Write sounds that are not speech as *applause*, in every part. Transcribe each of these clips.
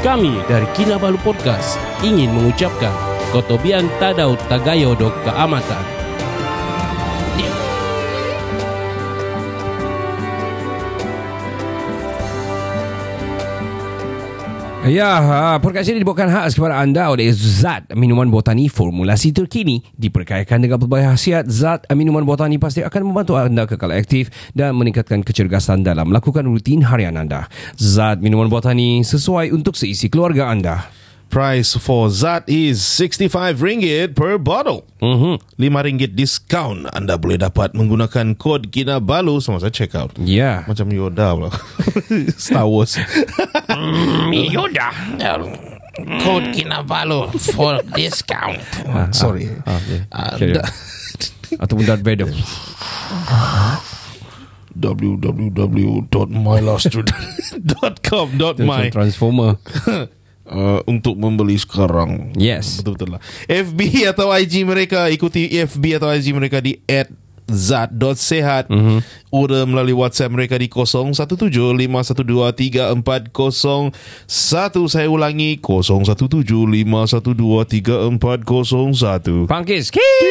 Kami dari Kinabalu Podcast ingin mengucapkan Kotobian Tadau Tagayo Dok Keamatan. Ya, ha, podcast ini dibawakan khas kepada anda oleh Zat Minuman Botani Formulasi terkini. Diperkayakan dengan pelbagai khasiat Zat Minuman Botani pasti akan membantu anda kekal aktif Dan meningkatkan kecergasan dalam melakukan rutin harian anda. Zat Minuman Botani sesuai untuk seisi keluarga anda Price for Zat is 65 ringgit per bottle. Mhm. RM5 ringgit discount anda boleh dapat menggunakan kod Kinabalu semasa check out. Ya Macam Yoda pula. *laughs* Star Wars. Yoda. Code Kinabalu for discount. Sorry. ah, okay. Ah, Carry on. da- Ataupun Darth Vader *laughs* www.mylaststudent.com.my Transformer *laughs* uh, untuk membeli sekarang. Yes Betul-betul lah. FB atau IG mereka ikuti FB atau IG mereka di @zat.sehat. Mm-hmm. Order melalui WhatsApp mereka di 0175123401. Saya ulangi 0175123401. Pangkis Come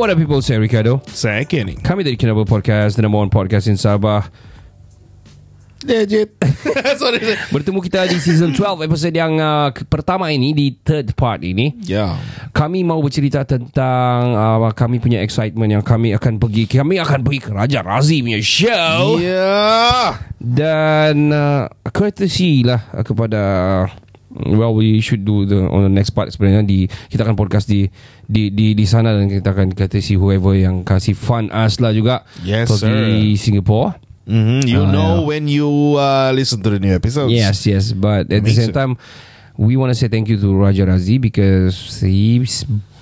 what up people? Saya Ricardo. Saya Kenny. Kami dari Kinabalu Podcast, the number one podcast in Sabah. Legit. *laughs* sorry. Bertemu kita di season 12 episode yang uh, pertama ini di third part ini. Ya. Kami mau bercerita tentang uh, kami punya excitement yang kami akan pergi kami akan pergi ke Raja Razi punya show Ya. dan uh, courtesy lah uh, kepada well we should do the on the next part sebenarnya di kita akan podcast di di di di sana dan kita akan courtesy whoever yang kasih fund us lah juga Yes, pergi Singapore. Mhm, You Ah, know yeah. when you uh, listen to the new episodes. Yes, yes. But at the Makes same it- time, we want to say thank you to Raja Razi because he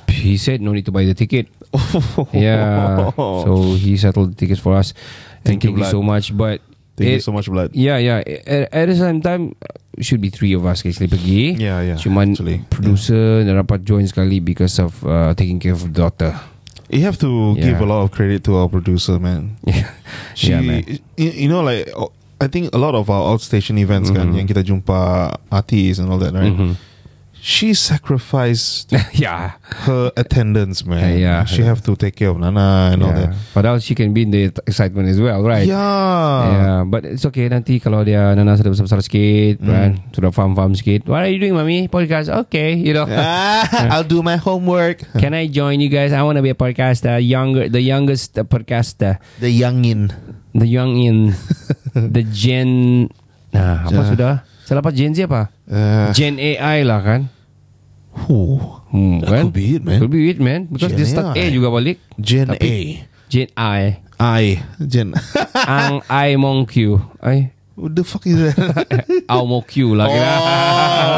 he said no need to buy the ticket. *laughs* yeah. So he settled the tickets for us. Thank thank, you, you so much. But Thank you it- so much, Blood. Yeah, yeah. At, at the same time, should be three of us actually pergi. Yeah, yeah, Cuman actually, producer yeah. dapat join sekali because of uh, taking care of daughter. You have to give Yeah. a lot of credit to our producer, man. *laughs* Yeah. She, yeah, man. You, you know, like I think a lot of our outstation events kan, Mhm. yang kita jumpa artis and all that, right? Mhm. She sacrificed *laughs* yeah. her attendance, man. Yeah, she yeah. have to take care of Nana and all yeah. that. Padahal she can be in the excitement as well, right? Yeah. Yeah, but it's okay nanti kalau dia Nana sudah besar-besar sikit Hmm. kan, sudah faham-faham sikit. What are you doing, mami? Podcast. Okay, you know. Ah, *laughs* I'll do my homework. *laughs* Can I join you guys? I want to be a podcaster, younger, the youngest podcaster, The youngin. the young in the Gen. Nah, apa Ja. sudah? Dapat Gen Z apa? Uh, Gen AI lah kan. who? Hmm, That kan? could be it, man. Could be it, man. Because Gen dia start A AI. juga balik. Gen Tapi- A. Gen I. I. Gen. Ang *laughs* I mong Q. Ay, What the fuck is that? *laughs* Mo Q lah kira.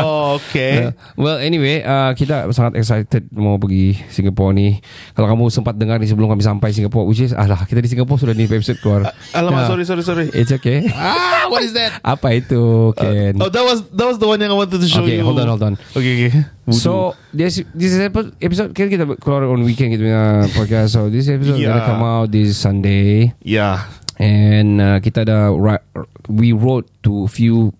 oh, *laughs* okay. Uh, well anyway uh, Kita sangat excited Mau pergi Singapore ni Kalau kamu sempat dengar ni Sebelum kami sampai Singapore Which is Alah kita di Singapore Sudah ni episode keluar Alamak, Ya. sorry, sorry, sorry. It's okay ah, what is that? Apa itu Ken Oh, that was that was the one yang I wanted to show Okay you. hold on hold on Okay, okay. So this this is episode, episode kan kita keluar on weekend kita punya podcast. So this episode Yeah. gonna come out this Sunday yeah, and uh, kita dah ri- we wrote to few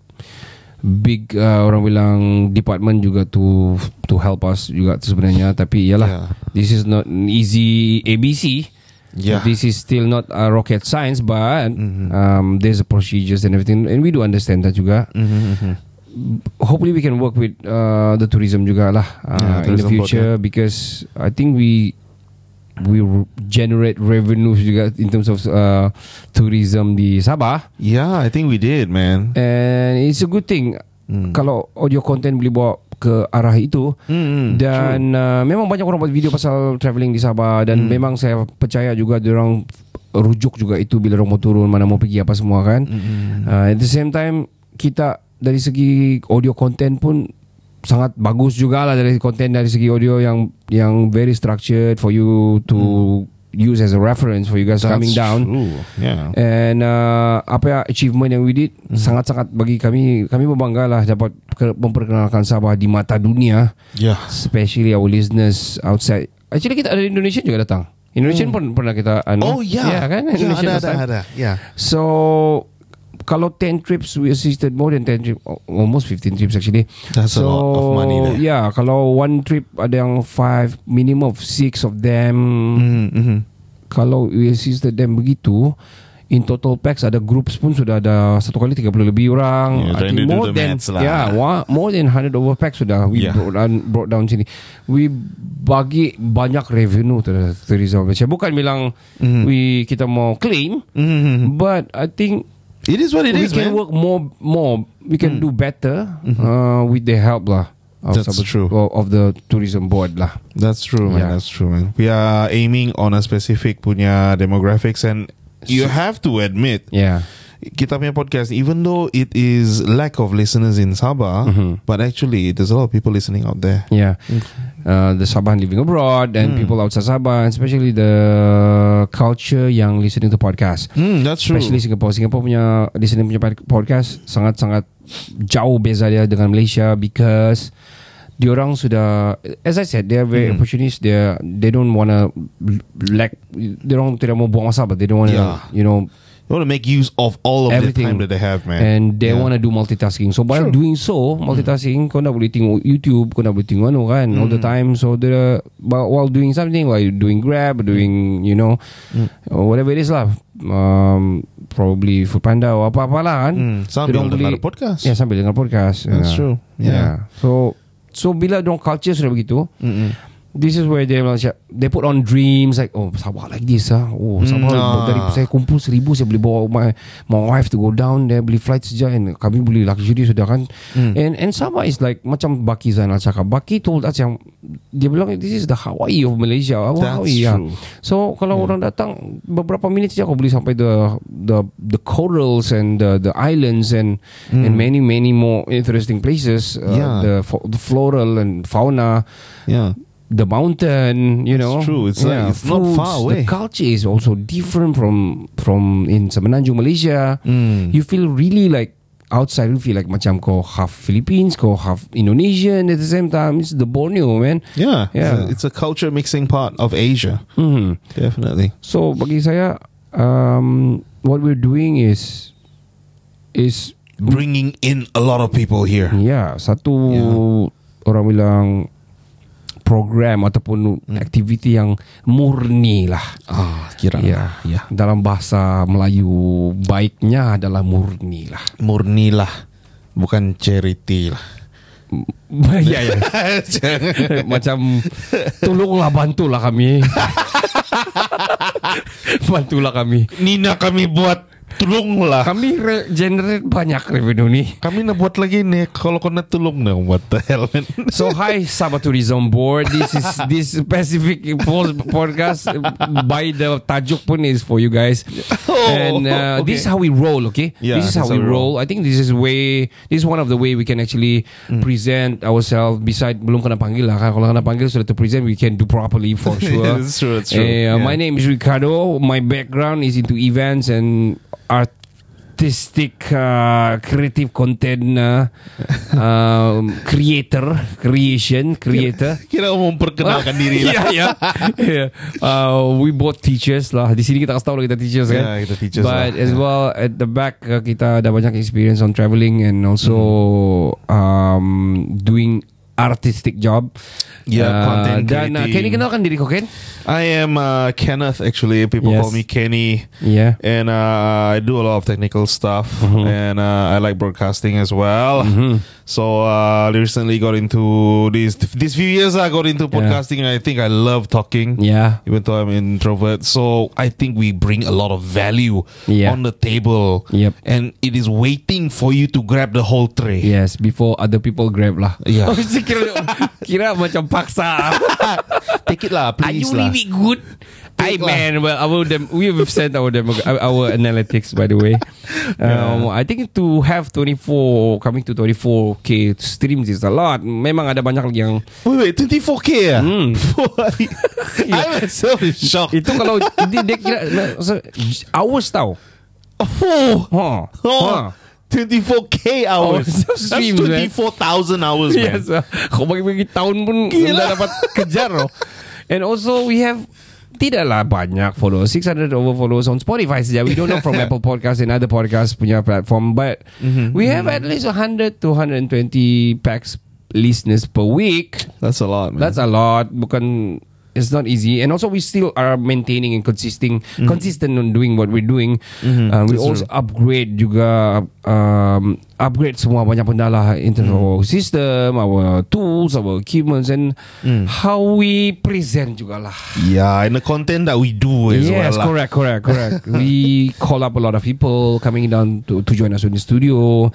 big uh, orang bilang department juga to to help us juga sebenarnya tapi yalah Yeah. this is not an easy ABC Yeah. this is still not a rocket science but Mhm. um, there's a procedures and everything and we do understand that juga Mm-hmm. hopefully we can work with uh, the tourism juga lah uh, Yeah, in the future because I think we we generate revenue juga in terms of uh, tourism di Sabah yeah. I think we did, man. and it's a good thing Mm. kalau audio content boleh bawa ke arah itu Mm, dan uh, memang banyak orang buat video pasal travelling di Sabah dan Hmm. memang saya percaya juga orang rujuk juga itu bila orang mau turun mana mau pergi apa semua kan Mm-hmm. uh, at the same time kita dari segi audio content pun sangat bagus juga lah dari konten dari segi audio yang yang very structured for you to use as a reference for you guys coming down. True. Yeah. And uh, apa ya achievement yang we did sangat-sangat bagi kami kami berbangga lah dapat ke- memperkenalkan Sabah di mata dunia Yeah. especially our listeners outside. Actually kita ada Indonesia juga datang. Indonesia pun pernah kita anu. Oh yeah. yeah kan Yeah, Indonesia ada, last ada, time. ada. Yeah. So kalau 10 trips we assisted more than 10 trips almost 15 trips actually That's a so, lot of money there. yeah kalau one trip ada yang 5 minimum of 6 of them Mm, mhm. kalau we assisted them begitu in total packs ada groups pun sudah ada satu kali 30 lebih orang Yeah, I think more the than lah. yeah wa- more than 100 over packs sudah we Yeah. brought down brought down sini we bagi banyak revenue to tourism Malaysia bukan bilang Mhm. we kita mau claim Mhm. but I think It is what it we is, can man. work more more we can do better uh, with the help lah of, That's Sabah- true. of, the tourism board lah That's true, man. Yeah. That's true, man. We are aiming on a specific punya demographics, and you have to admit, yeah kita punya podcast, even though it is lack of listeners in Sabah, Mhm. but actually there's a lot of people listening out there. Yeah. Uh, the Sabah living abroad and people outside Sabah, and especially the culture yang listening to podcast. Hmm, that's true. Especially Singapore. Singapore punya listening punya pod- podcast sangat-sangat jauh beza dia dengan Malaysia because diorang sudah as I said they are very Hmm. opportunists they they don't wanna lack diorang tidak mau buang masa but they don't wanna Yeah. you know You want to make use of all of Everything. the time that they have, man. And they Yeah. want to do multitasking. So by True. doing so, multitasking, kau nak boleh tengok YouTube, kau nak boleh tengok anu kan, all the time. So the while doing something like doing Grab, doing you know, or whatever it is lah, um, probably Food Panda or apa-apalah kan. Hmm, sambil dengar boleh- podcast. Ya sambil dengar podcast. That's Yeah. true. Yeah. Yeah. So so bila dong culture sudah begitu, Mm-mm. This is where they macam they put on dreams like oh Sabah like this ah oh Sabah Mm, ah. dari saya kumpul seribu saya boleh bawa my my wife to go down there beli flight saja and kami beli luxury sudah kan Mm. and and Sabah is like macam Baki Zainal cakap Baki told us yang dia bilang this is the Hawaii of Malaysia That's Hawaii ya true. so kalau orang datang beberapa minit saja kau boleh sampai the the the corals and the the islands and and many many more interesting places uh, Mm. Yeah. the the floral and fauna Yeah. The mountain, you know. it's true. It's like- it's not far away. The culture is also different from from in Semenanjung, Malaysia. Mm. You feel really like outside. You feel like macam kau half Philippines, kau half Indonesian at the same time. It's the Borneo, man. Yeah. Yeah. It's a, it's a culture mixing part of Asia. Hmm. Definitely. So bagi saya, um, what we're doing is is Bringing in a lot of people here. Yeah, satu orang bilang program ataupun aktiviti yang murni lah. Ah, kira. Ya, Ya. Dalam bahasa Melayu baiknya adalah murni lah. Murnilah. Bukan charity lah. *laughs* ya, ya. *laughs* Macam tolonglah bantulah kami. *laughs* bantulah kami. Nina kami buat tolonglah. Kami re- generate banyak revenue ni. Kami nak buat lagi nih. Kalau kau nak tolong nah, what the hell man? *laughs* So hi Sabah Tourism Board. This is *laughs* this specific po- podcast by the tajuk pun is for you guys. and uh, okay. this is how we roll. Okay, Yeah, this is how we roll. I think this is way. This is one of the way we can actually present ourselves. Beside belum kena panggil lah. Kalau kena panggil sudah to present, we can do properly for *laughs* sure. That's true, that's true. Eh, uh, Yeah. My name is Ricardo. My background is into events and artistic uh, creative content uh, *laughs* um, creator creation creator Kira mau memperkenalkan *laughs* diri lah. yeah, yeah. yeah. Uh, we both teachers lah. Di sini kita kasih tahu lah kita teachers kan. Yeah, kita teachers But lah. as well at the back uh, kita ada banyak experience on traveling and also Mm-hmm. um, doing artistic job. Yeah, Uh, content Dan uh. Kenny kenalkan diri kau Ken? I am uh, Kenneth actually. People Yes. call me Kenny. Yeah. And uh, I do a lot of technical stuff, Mm-hmm. and uh, I like broadcasting as well. So uh, recently got into these these few years. I got into podcasting, and I think I love talking. Yeah. Even though I'm introvert, so I think we bring a lot of value Yeah. on the table, Yep. and it is waiting for you to grab the whole tray. Yes, before other people grab lah. Yeah. Oh, *laughs* kira, kira macam paksa. *laughs* Take it lah, Are you please lah. really good? I man, well, our dem- we have sent our demo- our analytics by the way. *laughs* Um, I think to have 24 coming to 24k streams is a lot. Memang ada banyak lagi yang Wait, wait, 24k ah? Hmm. *laughs* *laughs* I myself is shocked. itu kalau dia, dia kira so, hours tau. Oh, Ha. oh, Ha. 24k hours. Oh, That's streams, man. 24,000 hours, man. Yes. Kau bagi-bagi tahun pun dah dapat kejar loh. And also we have tidaklah banyak followers 600 over followers on Spotify saja. We don't know from *laughs* Apple Podcast and other podcast punya platform but we have at least 100 to 120 packs listeners per week. That's a lot, man. that's a lot. Bukan it's not easy. And also we still are maintaining and consisting consistent on doing what we're doing. Uh, we That's also upgrade juga um, upgrade semua banyak benda lah in terms of our system our tools our equipments and how we present juga lah. Yeah, and the content that we do as yes well. lah. correct correct correct. *laughs* We call up a lot of people coming down to, to join us in the studio.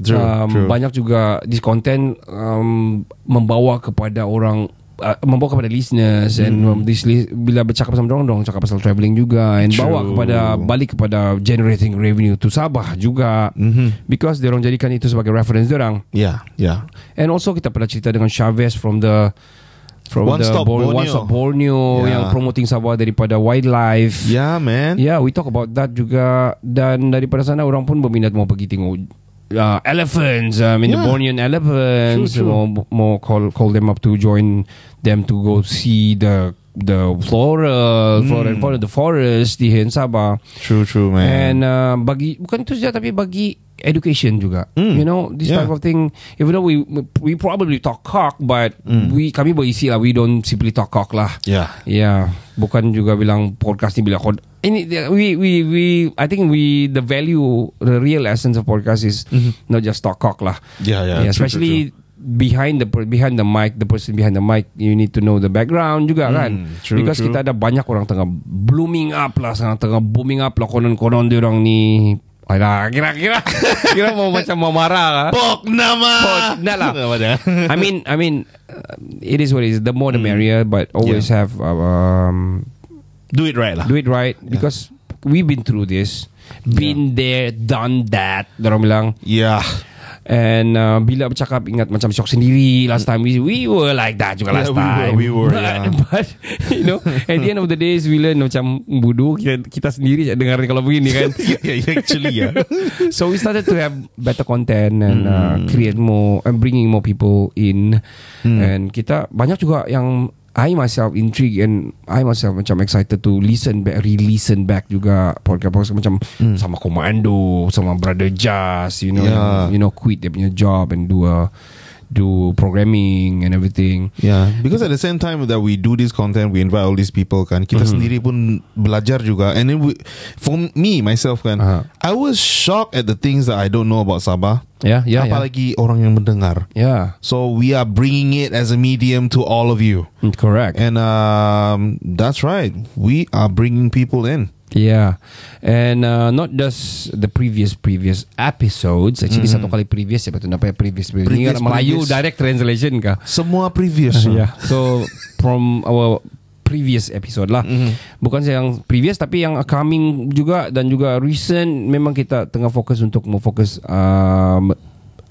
True, um, true. banyak juga this content um, membawa kepada orang uh, membawa kepada listeners and um, this li- bila bercakap sama orang dong cakap pasal travelling juga and True. bawa kepada balik kepada generating revenue to Sabah juga Mhm. because dia orang jadikan itu sebagai reference dia orang Yeah, yeah. and also kita pernah cerita dengan Chavez from the from One the Stop Bor- Borneo. One Stop Borneo Yeah. yang promoting Sabah daripada wildlife Yeah, man. Yeah, we talk about that juga dan daripada sana orang pun berminat mau pergi tengok uh, elephants, I mean the Yeah. Bornean elephants, True, true. mau mau call call them up to join them to go see the the floral, flora and fauna, the forest di Hen Sabah. True, true, man. And uh, bagi bukan itu saja tapi bagi education juga. Mm. You know, this Yeah. type of thing even though we we probably talk cock but Mm. we kami berisi lah we don't simply talk cock lah. yeah. Ya, bukan juga bilang podcast ni bila kod. Ini we we we I think we the value the real essence of podcast is not just talk cock lah. Yeah, yeah. Yeah, true, especially true, true. behind the behind the mic, the person behind the mic, you need to know the background juga kan. true, Because true. kita ada banyak orang tengah blooming up lah, tengah booming up lah konon-konon dia orang ni. Alah, kira-kira *laughs* kira mau macam mau marah lah. Pok nama. Pok, lah. *laughs* I mean, I mean, uh, it is what it is. The more the merrier, but always have um, Do it right lah. do it right because we've been through this, been there, done that. Orang bilang. Yeah. And uh, bila bercakap ingat macam shock sendiri last time we we were like that juga last Yeah, we were- time. we were, but, *laughs* yeah. but you know at the end of the days we learn macam bodoh kita, kita sendiri dengar kalau begini kan. *laughs* yeah, yeah, actually, yeah. *laughs* so we started to have better content and uh, Hmm. create more and bringing more people in and kita banyak juga yang I myself intrigued and I myself macam excited to listen back, re-listen back juga podcast-podcast macam sama Komando, sama Brother Jazz, you know. Yeah. you know, quit dia punya job and do a do programming and everything. Yeah, because at the same time that we do this content, we invite all these people kan. Kita sendiri pun belajar juga. And then we, for me myself kan, Uh-huh. I was shocked at the things that I don't know about Sabah. Yeah, yeah, yeah. Apalagi orang yang mendengar. Yeah, So we are bringing it as a medium to all of you. correct. And um, that's right. We are bringing people in. Yeah, and uh, not just the previous previous episodes. Actually satu kali previous ya betul apa ya previous previous. Ini Previous, kan Melayu previous. direct translation kah? Semua previous. *laughs* yeah. So from our previous episode lah. Bukan saya yang previous tapi yang coming juga dan juga recent memang kita tengah fokus untuk mau fokus um,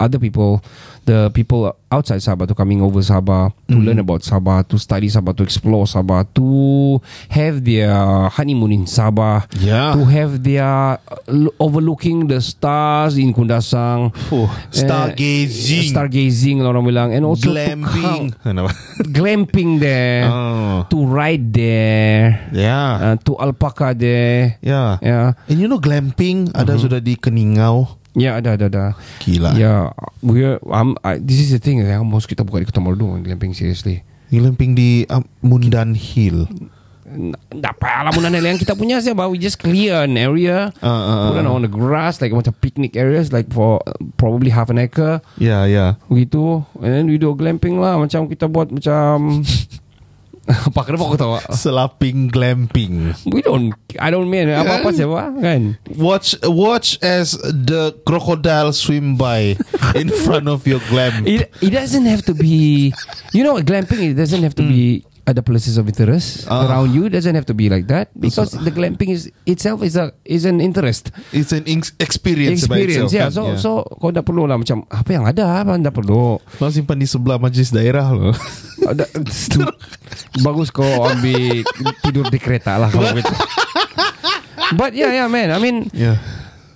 other people the people outside Sabah to coming over Sabah to learn about Sabah to study Sabah to explore Sabah to have their honeymoon in Sabah Yeah. to have their uh, overlooking the stars in Kundasang Oh, stargazing. stargazing orang bilang and also to glamping. come- *laughs* glamping there oh. to ride there Yeah. uh, to alpaca there Yeah. yeah And you know glamping ada sudah di Keningau. Yeah ada ada ada Gila. yeah we um, I, this is the thing yang most kita buka di Kota Marudu glamping seriously Glamping di um, Mundan Hill. tak payah lah munan yang kita punya siapa we just clear an area Uh, uh, uh. on the grass like macam picnic areas like for uh, probably half an acre Yeah, yeah. begitu and then we do glamping lah macam kita buat macam *laughs* *laughs* apa kenapa aku tahu Selaping glamping. we don't I don't mean apa-apa siapa kan Watch watch as the crocodile swim by in front of your glamp. It, it doesn't have to be, you know, glamping. It doesn't have to be ada places of interest Ah. around you doesn't have to be like that because the glamping is itself is a is an interest It's an ex- experience, by experience itself, yeah. kan? So so kau tak perlu lah macam apa yang ada apa anda perlu. Kau simpan di sebelah majlis daerah loh. Ada, *laughs* bagus kau ambil tidur di kereta lah kalau *laughs* gitu. But yeah yeah man I mean yeah.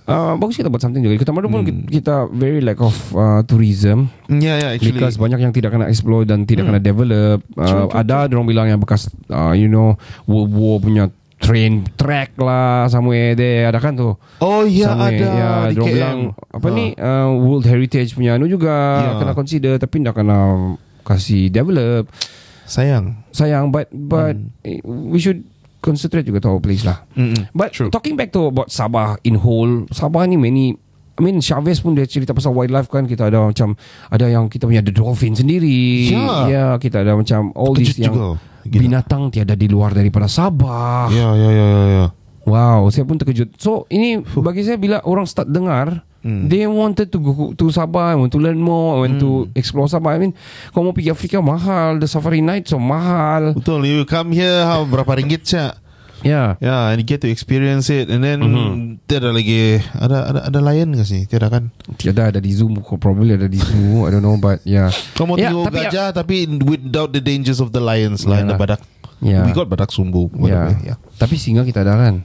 Uh, bagus kita buat something juga. Kita pun Hmm. kita very lack of uh, tourism Yeah, yeah, actually. because banyak yang tidak kena explore dan tidak kena develop. Uh, True, true, ada orang bilang yang bekas uh, you know World War punya train track lah somewhere there ada kan tu. oh ya Somewhere, ada ya, di KM. bilang apa Ah. ni uh, World Heritage punya anu juga Ya. kena consider tapi tak kena kasih develop. Sayang. Sayang but but eh, we should concentrate juga to our place lah. Mm-mm. But True. talking back to about Sabah in whole, Sabah ni many I mean Chavez pun dia cerita pasal wildlife kan kita ada macam ada yang kita punya ada dolphin sendiri. Ya. Ya, kita ada macam all Terkejut these yang juga. Gila. binatang tiada di luar daripada Sabah. Ya, ya, ya, ya, ya. Wow, saya pun terkejut. So ini bagi saya bila orang start dengar, Hmm. they wanted to go to Sabah, want to learn more, want to explore Sabah. I mean, kau mau pergi Afrika mahal, the safari night so mahal. Betul. You come here, how, berapa ringgit cak? Ya. Yeah, and you get to experience it. And then Mhm. tiada lagi ada ada ada lion ke sih? Tiada kan? Tiada ada di Zoom, probably ada di Zoo, I don't know, but yeah. Kau mau Ya, tengok tapi gajah tapi without the dangers of the lions lah, and the Yalah. badak. Ya. We got badak sumbu. the Ya. way, yeah. Tapi singa kita ada kan?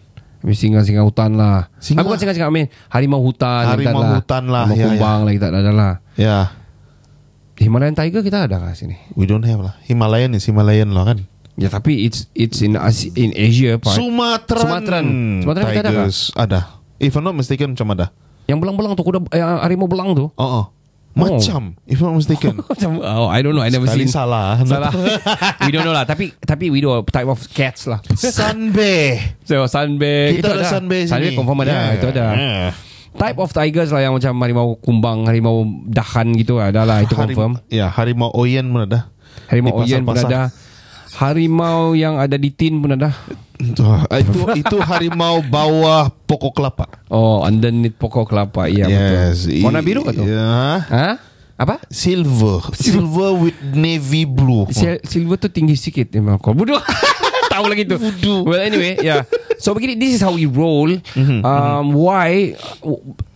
Singa-singa hutan lah. Singa? Ah, bukan singa-singa, I mean harimau hutan. Harimau kita hutan lah, Harimau ya, kumbang lah kita ada lah. Yeah. Himalayan tiger kita ada kat sini. We don't have lah. Himalayan is Himalayan lah kan. Ya tapi it's it's in in Asia part. Sumatran. Sumatran. Sumatran kita ada Tigers ada. If I'm not mistaken macam ada. Yang belang-belang tu kuda eh, harimau belang tu. Oh, oh. Macam if I'm not mistaken. *laughs* Macam oh I don't know I never Sekali seen salah. *laughs* Salah. we don't know lah tapi tapi we do a type of cats lah. Sunbay. *laughs* So sunbear Kita ada sunbear Sunbear sini. confirm ada Yeah. Itu ada Yeah. Type of tigers lah Yang macam harimau kumbang Harimau dahan gitu Ada lah itu Harim- confirm Ya, harimau oyen pun ada. Harimau oyen pun ada Harimau yang ada di tin pun ada itu itu harimau bawah pokok kelapa. Oh underneath pokok kelapa Iya yes. betul Warna biru tu? Ya. Ha? Apa? Silver. Silver with navy blue. Sil- Silver tu tinggi sikit Memang kau bodoh *laughs* Tahu lagi tu Well anyway Yeah So begini This is how we roll. Um, Why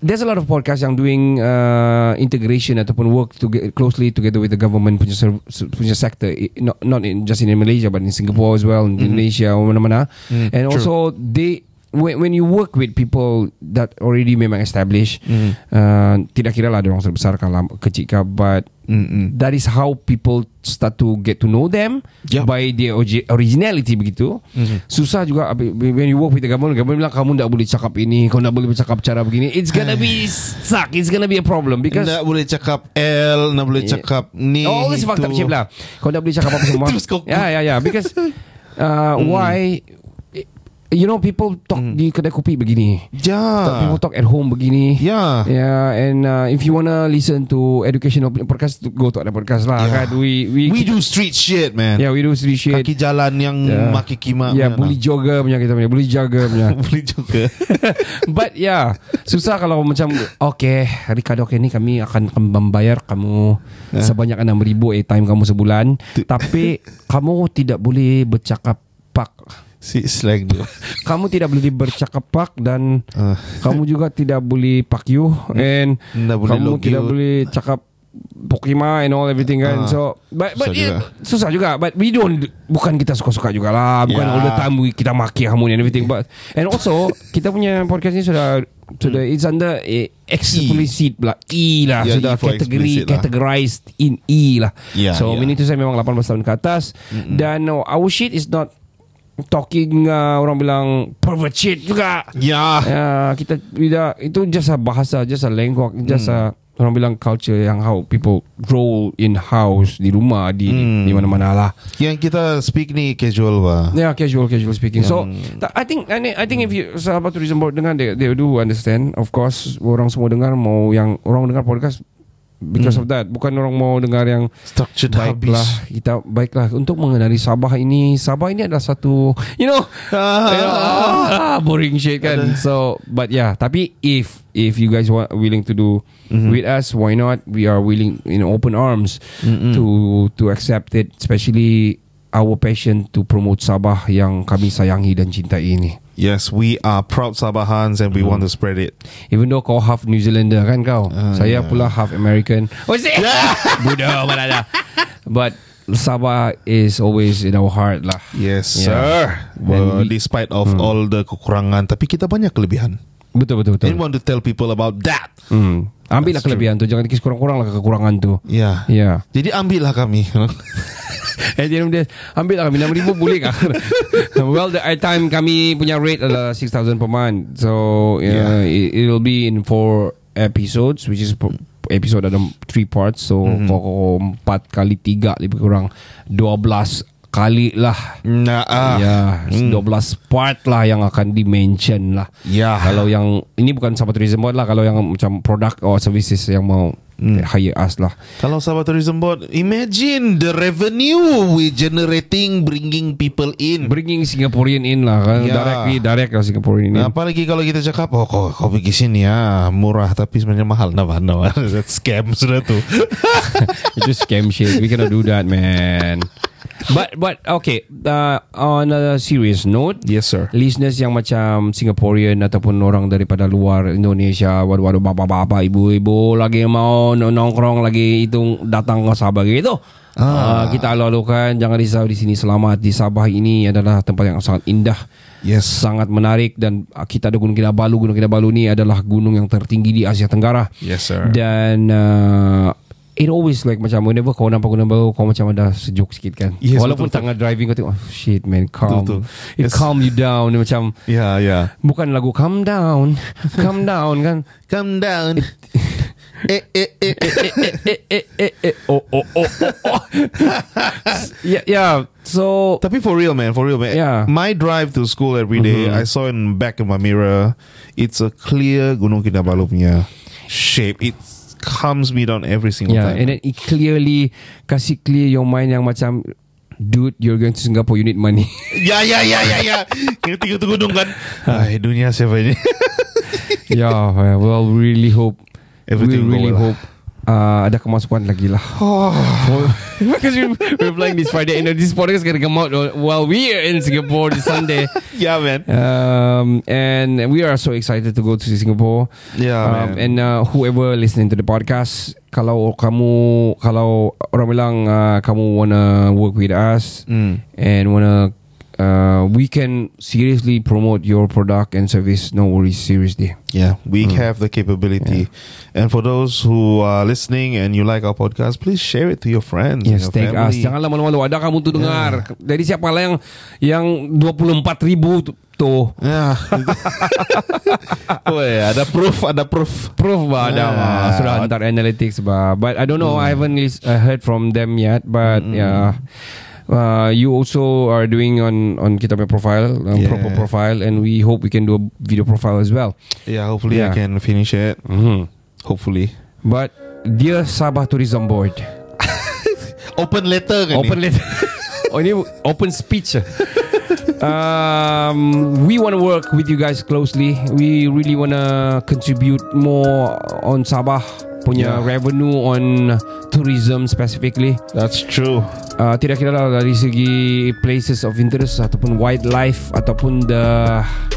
There's a lot of podcast Yang doing uh, Integration Ataupun work to get Closely together with the government Punya, ser- punya sector. Not, not in, just in Malaysia But in Singapore as well In Indonesia Mana-mana. And true. also They When, when you work with people that already memang established, uh, tidak kira lah orang besar kalau kecil kah, but Mm-mm. that is how people start to get to know them Yup. by their originality begitu. Susah juga when you work with the government, government bilang kamu tak boleh cakap ini, kau tak boleh bercakap cara begini. It's gonna be *sighs* suck. It's gonna be a problem because Nak boleh cakap L, nak boleh Yeah. cakap ni. all this fucked up shit lah. Kau tak boleh cakap apa semua. *laughs* Terus kau- Ya ya ya because *laughs* uh, why you know people talk di kedai kopi begini. Ja. People talk at home begini. Ya. Yeah, and uh, if you wanna listen to educational podcast, go to other podcast lah. Yeah. Kan? We we, We do street shit, man. yeah we do street shit. Kaki jalan yang Yeah. maki kima. Ya, yeah, bully jogger punya kita punya, bully jogger punya. *laughs* Boleh juga. *laughs* But yeah, susah kalau macam okay, Ricardo okay ni kami akan membayar kamu sebanyak 6000 airtime kamu sebulan, tapi *laughs* kamu tidak boleh bercakap pak. Si slang dia. *laughs* Kamu tidak boleh bercakap pak dan Ah. kamu juga tidak boleh pak you and Nggak boleh kamu log tidak you. boleh cakap Pokemon and all everything kan. Ah. So but but Susah susah, juga. susah juga. But we don't bukan kita suka-suka juga lah. Bukan Yeah. all the time we, kita maki kamu and everything. But and also *laughs* kita punya podcast ni sudah sudah it's under eh, explicit lah E lah Yeah, sudah E kategori lah. categorized in E lah. Yeah, so yeah. meaning to say memang 18 tahun ke atas dan uh, our shit is not talking uh, orang bilang pervert shit juga. Ya. Ya, kita tidak itu just a bahasa, just a language, just a orang bilang culture yang how people roll in house di rumah di Hmm. di mana-mana lah. Yang kita speak ni casual ba. Yeah, casual casual speaking. So ta- I think I, I think if you sahabat tourism board dengar they, they do understand. Of course orang semua dengar mau yang orang dengar podcast because of that. Bukan orang mau dengar yang Structured baiklah habis. kita baiklah untuk mengenali Sabah ini. Sabah ini adalah satu you know you know, ah, boring shit kan. So but yeah, tapi if if you guys want willing to do with us, why not? We are willing in open arms to to accept it, especially our passion to promote Sabah yang kami sayangi dan cintai ini. Yes, we are proud Sabahans and we want to spread it. Even though kau half New Zealander kan kau Ah, Saya yeah. pula half American Oh sih Budak mana dah But Sabah is always in our heart lah Yes, Yeah. sir. Well, we- despite of all the kekurangan, tapi kita banyak kelebihan. Betul betul betul And want to tell people about that. hmm. Ambil lah That's kelebihan tu Jangan dikis kurang-kurang lah kekurangan tu Yeah. Ya Jadi ambillah kami. *laughs* Eh jadi dia Ambil lah kami 6 ribu boleh kah *laughs* Well the airtime kami punya rate adalah 6,000 per month So yeah, it, It'll be in 4 episodes Which is Episode ada 3 parts So Mhm. mm-hmm. 4 kali 3 Lebih kurang 12 kali lah nah, ah. Ya Hmm. 12 part lah Yang akan di-mention lah Ya. Kalau yang Ini bukan Sabah Tourism Board lah Kalau yang macam Product or services Yang mau Hmm. Hire us lah Kalau Sabah Tourism Board, imagine the revenue we generating, bringing people in. Bringing Singaporean in lah kan Ya. Directly Direct lah Singaporean in Nah, apalagi kalau kita cakap, oh kau, kau pergi sini ya, murah tapi sebenarnya mahal. Nah, nah, that's *laughs* scam sudah tu. *laughs* Itu scam shit We cannot do that man But but okay uh, On a serious note yes, sir. Listeners yang macam Singaporean Ataupun orang daripada luar Indonesia Waduh-waduh Bapa-bapa Ibu-ibu Lagi mau nongkrong Lagi itu Datang ke Sabah gitu ah. uh, Kita alu-alukan Jangan risau di sini Selamat di Sabah ini Adalah tempat yang sangat indah Yes. Sangat menarik Dan uh, kita ada Gunung Kinabalu Gunung Kinabalu ni adalah Gunung yang tertinggi di Asia Tenggara Yes, sir. Dan uh, It always like macam Whenever kau nampak gunung baru Kau macam ada sejuk sikit kan Yes, Walaupun betul, tengah driving Kau tengok oh, Shit man Calm Betul, It Yes. calm you down Dia Macam Ya, ya. Bukan lagu Calm down Calm down kan Come down. *laughs* eh, eh, eh, eh, eh. eh, eh, eh, eh, eh. *laughs* Oh oh oh oh. Yeah yeah So Tapi for real, man, for real, man. Yeah. My drive to school every day, Mhm. I saw in back in my mirror, it's a clear Gunung Kinabalu punya shape. It calms me down every single Yeah time. and then it clearly Kasih clear your mind yang macam Dude you're going to Singapore You need money *laughs* ya, ya, ya, ya, ya. Kita tinggal tu gunung kan. Hai, dunia siapa ini? *laughs* Yeah Well we really hope Everything We really well. hope uh, Ada kemasukan lagi lah Oh. *laughs* Because we, we're playing this Friday and this podcast is to come out while we are in Singapore this Sunday. *laughs* yeah, man. Um, and we are so excited to go to Singapore. Yeah, um, man. and uh, whoever listening to the podcast, kalau kamu, kalau orang bilang uh, kamu wanna work with us Mm. and wanna, uh, we can seriously promote your product and service. No worries, seriously. Yeah, we have the capability. And for those who are listening and you like our podcast, please share it to your friends. Yes, your thank us. family. Janganlah malu-malu. Ada kamu tu dengar. Dari siapa lah yang yang 24 ribu tu. tu. Ya. *laughs* Weh, ada proof, ada proof. Proof bah ada Ah. bah. Sudah hantar analytics bah. But I don't know. I haven't uh, heard from them yet. But yeah. Uh, you also are doing on on kita punya profile, um, Yeah. proper profile, and we hope we can do a video profile as well. Yeah, hopefully I Yeah. can finish it. Mm-hmm. Hopefully. But dear Sabah Tourism Board, *laughs* Open letter kan open letter. *laughs* oh ini open speech. um, we want to work with you guys closely. We really want to contribute more on Sabah punya Yeah. revenue on tourism specifically. That's true. Uh, tidak kira lah dari segi places of interest ataupun wildlife ataupun the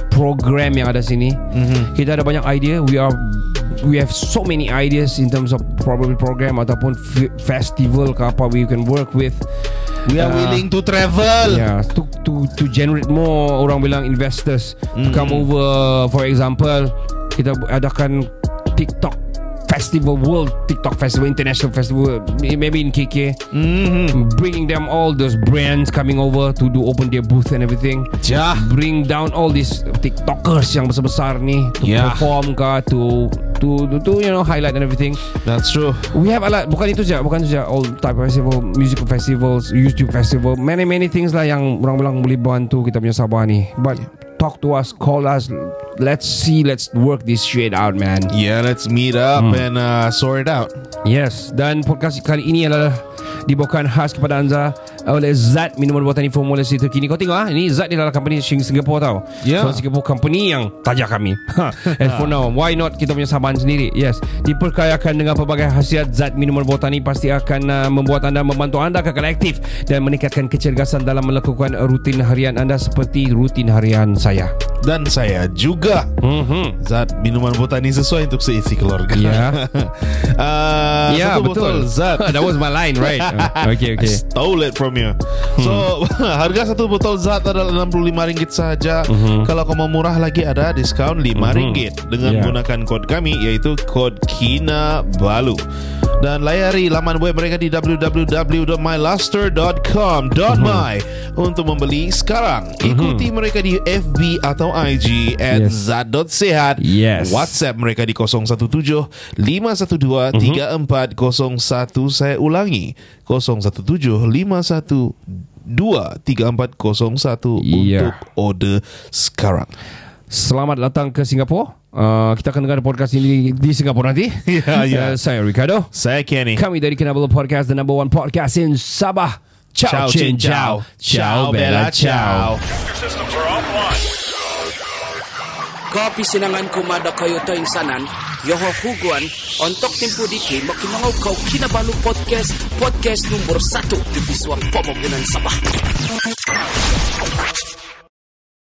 program yang ada sini. Mhm. Kita ada banyak idea. We are we have so many ideas in terms of probably program ataupun f- festival ke apa we can work with. We are Uh, willing to travel. Yeah, to to to generate more orang bilang investors to come over. For example, kita adakan TikTok festival, World TikTok Festival, International Festival, maybe in KK. Mhm. Bringing them all those brands coming over to do open their booth and everything. Ja. Bring down all these TikTokers yang besar-besar ni to Yeah. perform ke to, to to to you know highlight and everything. That's true. We have a lot Bukan itu saja Bukan itu saja All type of festival Musical festivals YouTube festival Many many things lah Yang orang bilang boleh bantu Kita punya Sabah ni But Talk to us Call us. Let's see Let's work this shit out man. Yeah, let's meet up and uh, sort it out. Yes Dan podcast kali ini adalah Dibawakan khas kepada anda oleh Zat minuman buatan formulasi terkini. Kau tengok ah, ini Zat ni adalah company Sing Singapore tau. Ya. So Singapore company yang tajak kami. Ha, *laughs* And for now, why not kita punya sabahan sendiri? Yes, diperkayakan dengan pelbagai khasiat Zat minuman buatan ini pasti akan uh, membuat anda membantu anda kekal aktif dan meningkatkan kecergasan dalam melakukan rutin harian anda seperti rutin harian saya. Dan saya juga Mhm. Zat minuman botani sesuai untuk seisi keluarga Ya. *laughs* uh, Ya, Satu botol betul. Zat *laughs* That was my line, right? Uh, okay, I okay. stole it from you So *laughs* Harga satu botol Zat adalah RM65 saja. Kalau kau mau murah lagi Ada diskaun RM5 Dengan Ya. menggunakan kod kami Iaitu kod KINABALU dan layari laman web mereka di www.myluster.com.my untuk membeli sekarang. Ikuti mereka di FB atau IG at Yes. zat.sehat. Yes. WhatsApp mereka di 017 512 3401. Saya ulangi 017 512 3401 Ya. untuk order sekarang. Selamat datang ke Singapura. Uh, kita akan dengar podcast ini di Singapura nanti. *laughs* Ya, ya. Uh, saya Ricardo. Saya Kenny. Kami dari Kinabalu Podcast, the number one podcast in Sabah. Ciao, chin, ciao. Ciao, bella, ciao. Kopi sinangan kumada kayo to insanan, yoho huguan, ontok timpu diki, makimangaw kau kinabalu podcast, podcast nomor satu di Biswang Pemogunan Sabah.